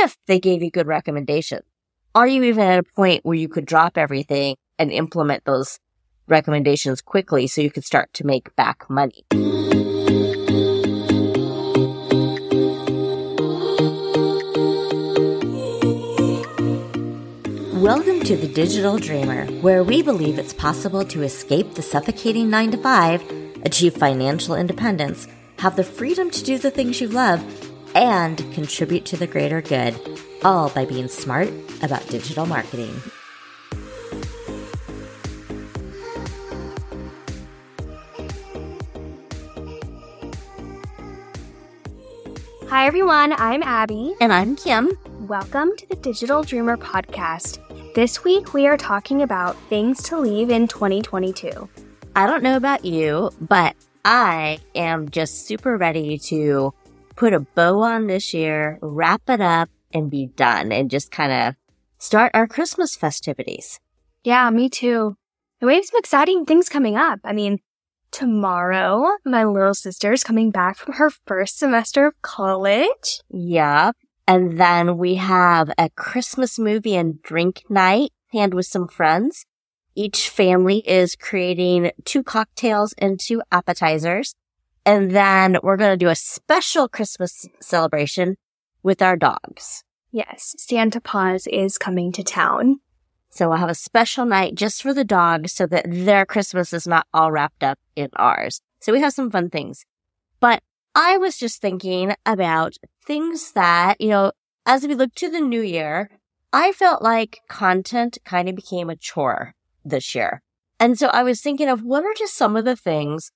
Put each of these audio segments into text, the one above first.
if they gave you good recommendations. Are you even at a point where you could drop everything and implement those recommendations quickly so you could start to make back money? Welcome to the Digital Dreamer, where we believe it's possible to escape the suffocating 9 to 5, achieve financial independence, have the freedom to do the things you love, and contribute to the greater good, all by being smart about digital marketing. Hi, everyone. I'm Abby. And I'm Kim. Welcome to the Digital Dreamer podcast. This week, we are talking about things to leave in 2022. I don't know about you, but I am just super ready to put a bow on this year, wrap it up, and be done, and just kind of start our Christmas festivities. Yeah, me too. And we have some exciting things coming up. I mean, tomorrow, my little sister's coming back from her first semester of college. Yep. And then we have a Christmas movie and drink night planned with some friends. Each family is creating two cocktails and two appetizers. And then we're going to do a special Christmas celebration with our dogs. Yes, Santa Paws is coming to town. So we'll have a special night just for the dogs so that their Christmas is not all wrapped up in ours. So we have some fun things. But I was just thinking about things that, you know, as we look to the new year, I felt like content kind of became a chore this year. And so I was thinking of what are just some of the things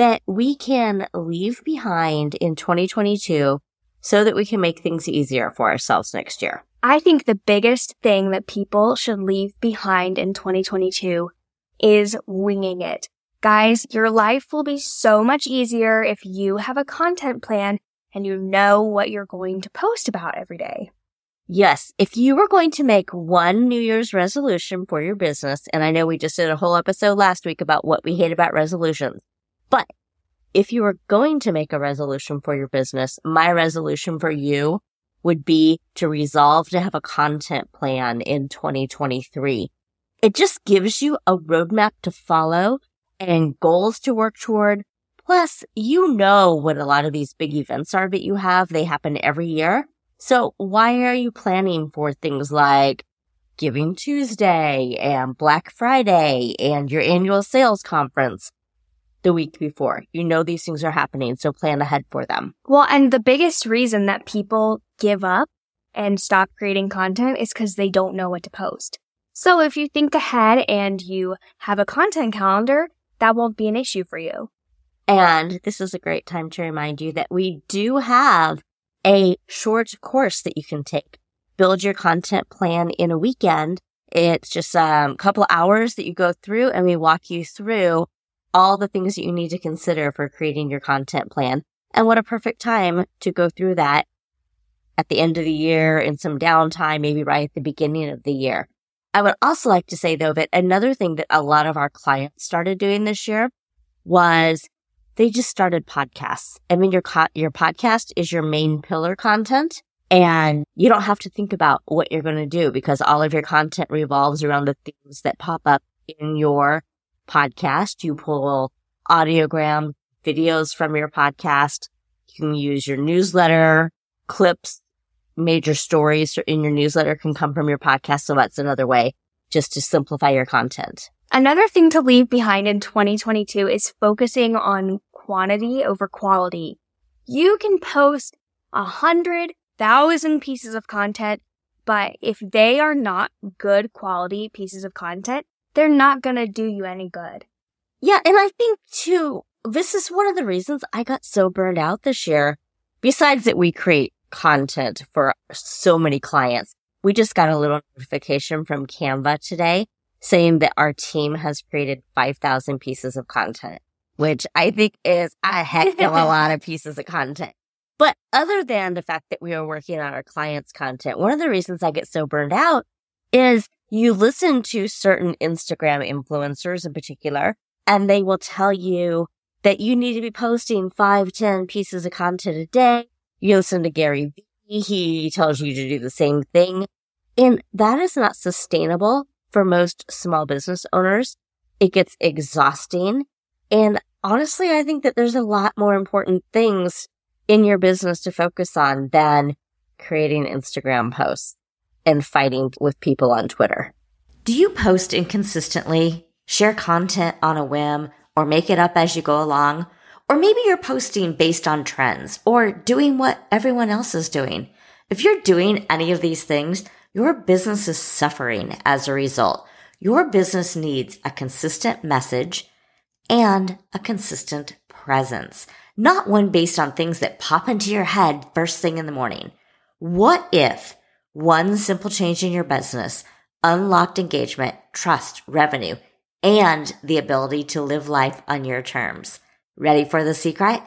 that we can leave behind in 2022 so that we can make things easier for ourselves next year. I think the biggest thing that people should leave behind in 2022 is winging it. Guys, your life will be so much easier if you have a content plan and you know what you're going to post about every day. Yes, if you were going to make one New Year's resolution for your business, and I know we just did a whole episode last week about what we hate about resolutions, but if you are going to make a resolution for your business, my resolution for you would be to resolve to have a content plan in 2023. It just gives you a roadmap to follow and goals to work toward. Plus, you know what a lot of these big events are that you have. They happen every year. So why are you planning for things like Giving Tuesday and Black Friday and your annual sales conference? The week before. You know these things are happening, so plan ahead for them. Well, and the biggest reason that people give up and stop creating content is because they don't know what to post. So if you think ahead and you have a content calendar, that won't be an issue for you. And this is a great time to remind you that we do have a short course that you can take. Build your content plan in a weekend. It's just um, a couple hours that you go through and we walk you through all the things that you need to consider for creating your content plan. And what a perfect time to go through that at the end of the year in some downtime, maybe right at the beginning of the year. I would also like to say though that another thing that a lot of our clients started doing this year was they just started podcasts. I mean, your, co- your podcast is your main pillar content and you don't have to think about what you're going to do because all of your content revolves around the things that pop up in your podcast. You pull audiogram videos from your podcast. You can use your newsletter clips, major stories in your newsletter can come from your podcast. So that's another way just to simplify your content. Another thing to leave behind in 2022 is focusing on quantity over quality. You can post a hundred thousand pieces of content, but if they are not good quality pieces of content, they're not going to do you any good. Yeah. And I think too, this is one of the reasons I got so burned out this year. Besides that we create content for so many clients, we just got a little notification from Canva today saying that our team has created 5,000 pieces of content, which I think is a heck of a lot of pieces of content. But other than the fact that we are working on our clients' content, one of the reasons I get so burned out is you listen to certain Instagram influencers in particular, and they will tell you that you need to be posting five, ten pieces of content a day. You listen to Gary Vee He tells you to do the same thing. And that is not sustainable for most small business owners. It gets exhausting. And honestly, I think that there's a lot more important things in your business to focus on than creating Instagram posts and fighting with people on Twitter. Do you post inconsistently, share content on a whim, or make it up as you go along? Or maybe you're posting based on trends or doing what everyone else is doing. If you're doing any of these things, your business is suffering as a result. Your business needs a consistent message and a consistent presence, not one based on things that pop into your head first thing in the morning. What if one simple change in your business unlocked engagement, trust, revenue, and the ability to live life on your terms? Ready for the secret?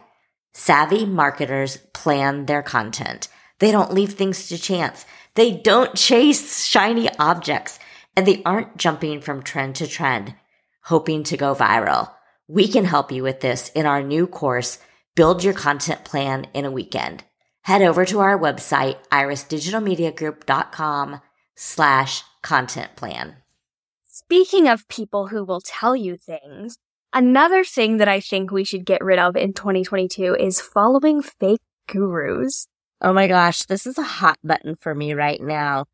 Savvy marketers plan their content. They don't leave things to chance. They don't chase shiny objects and they aren't jumping from trend to trend, hoping to go viral. We can help you with this in our new course, Build Your Content Plan in a Weekend. Head over to our website, irisdigitalmediagroup.com slash content plan. Speaking of people who will tell you things, another thing that I think we should get rid of in 2022 is following fake gurus. Oh my gosh, this is a hot button for me right now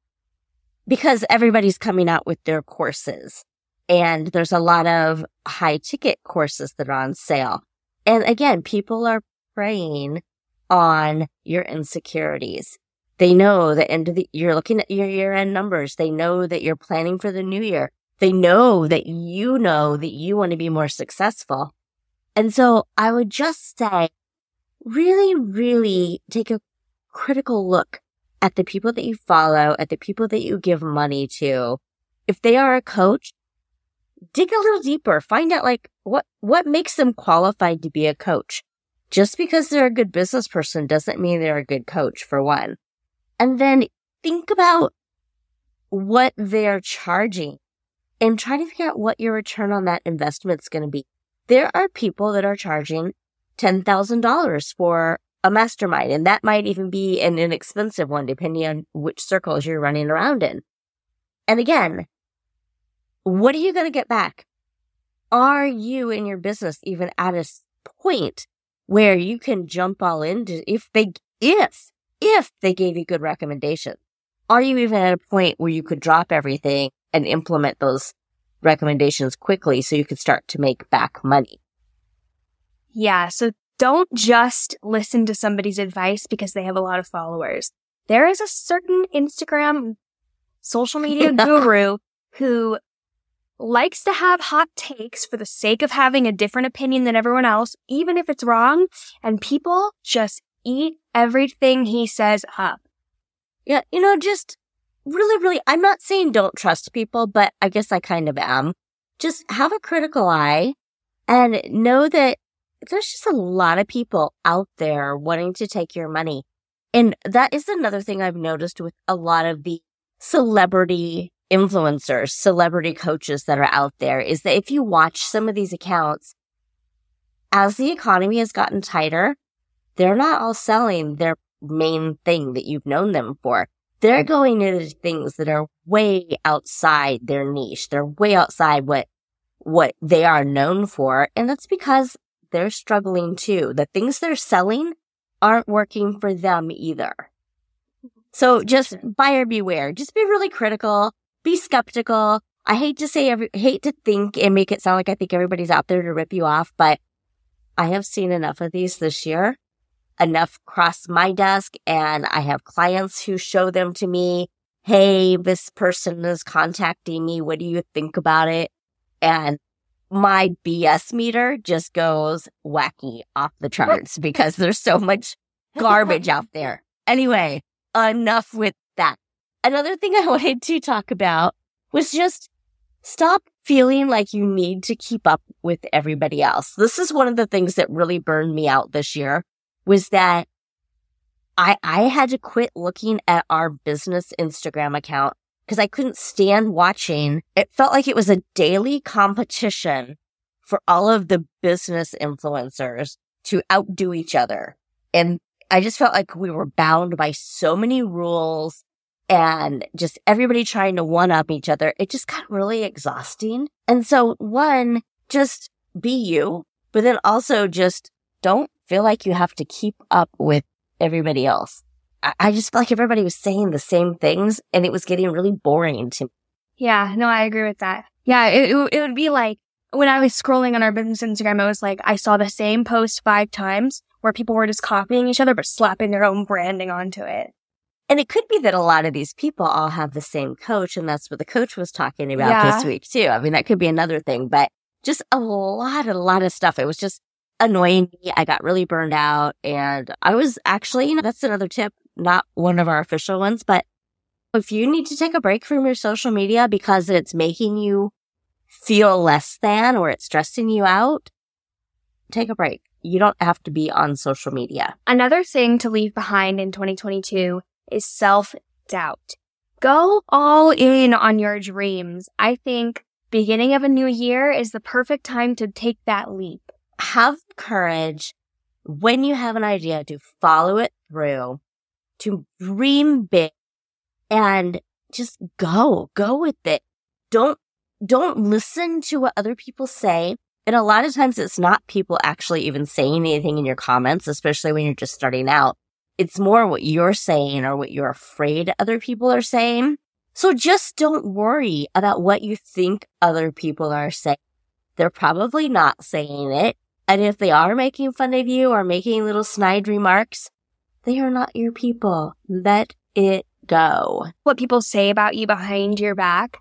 because everybody's coming out with their courses and there's a lot of high ticket courses that are on sale. And again, people are preying on your insecurities. They know that end of the, you're looking at your year end numbers. They know that you're planning for the new year. They know that you know that you want to be more successful. And so I would just say really, really take a critical look at the people that you follow, at the people that you give money to. If they are a coach, dig a little deeper, find out like what, what makes them qualified to be a coach. Just because they're a good business person doesn't mean they're a good coach for one. And then think about what they're charging and try to figure out what your return on that investment is going to be. There are people that are charging $10,000 for a mastermind. And that might even be an inexpensive one, depending on which circles you're running around in. And again, what are you going to get back? Are you in your business even at a point where you can jump all into if they, if, if they gave you good recommendations? Are you even at a point where you could drop everything and implement those recommendations quickly so you could start to make back money? Yeah. So don't just listen to somebody's advice because they have a lot of followers. There is a certain Instagram social media guru who likes to have hot takes for the sake of having a different opinion than everyone else, even if it's wrong, and people just eat everything he says up. Yeah, you know, just really, really, I'm not saying don't trust people, but I guess I kind of am. Just have a critical eye and know that there's just a lot of people out there wanting to take your money. And that is another thing I've noticed with a lot of the celebrity influencers, celebrity coaches that are out there is that if you watch some of these accounts, as the economy has gotten tighter, they're not all selling their main thing that you've known them for. They're going into things that are way outside their niche. They're way outside what, what they are known for. And that's because they're struggling too. The things they're selling aren't working for them either. So just buyer beware. Just be really critical. Be skeptical. I hate to say every, hate to think and make it sound like I think everybody's out there to rip you off, but I have seen enough of these this year, enough cross my desk and I have clients who show them to me. Hey, this person is contacting me. What do you think about it? And my BS meter just goes wacky off the charts because there's so much garbage out there. Anyway, enough with that. Another thing I wanted to talk about was just stop feeling like you need to keep up with everybody else. This is one of the things that really burned me out this year was that I, I had to quit looking at our business Instagram account because I couldn't stand watching. It felt like it was a daily competition for all of the business influencers to outdo each other. And I just felt like we were bound by so many rules and just everybody trying to one up each other. It just got really exhausting. And so one, just be you, but then also just don't feel like you have to keep up with everybody else. I, I just felt like everybody was saying the same things and it was getting really boring to me. Yeah, no, I agree with that. Yeah, it, it, it would be like when I was scrolling on our business Instagram, I was like, I saw the same post five times where people were just copying each other, but slapping their own branding onto it. And it could be that a lot of these people all have the same coach, and that's what the coach was talking about Yeah. this week too. I mean, that could be another thing, but just a lot, a lot of stuff. It was just annoying me. I got really burned out, and I was actually, you know, that's another tip, not one of our official ones, but if you need to take a break from your social media because it's making you feel less than or it's stressing you out, take a break. You don't have to be on social media. Another thing to leave behind in 2022 is self doubt. Go all in on your dreams. I think beginning of a new year is the perfect time to take that leap. have courage when you have an idea to follow it through, to dream big and just go, go with it. Don't, don't listen to what other people say. And a lot of times it's not people actually even saying anything in your comments, especially when you're just starting out. It's more what you're saying or what you're afraid other people are saying. So just don't worry about what you think other people are saying. They're probably not saying it. And if they are making fun of you or making little snide remarks, they are not your people. Let it go. What people say about you behind your back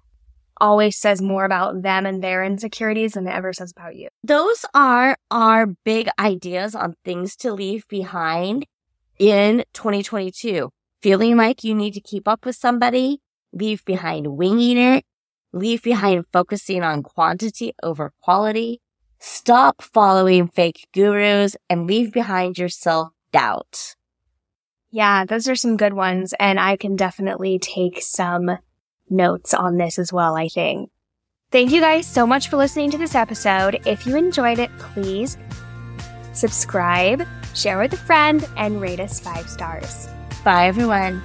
always says more about them and their insecurities than it ever says about you. Those are our big ideas on things to leave behind in 2022. Feeling like you need to keep up with somebody, leave behind winging it, leave behind focusing on quantity over quality, stop following fake gurus, and leave behind your self doubt. Yeah, those are some good ones. And I can definitely take some notes on this as well, I think. Thank you guys so much for listening to this episode. If you enjoyed it, please subscribe, share with a friend, and rate us five stars. Bye, everyone.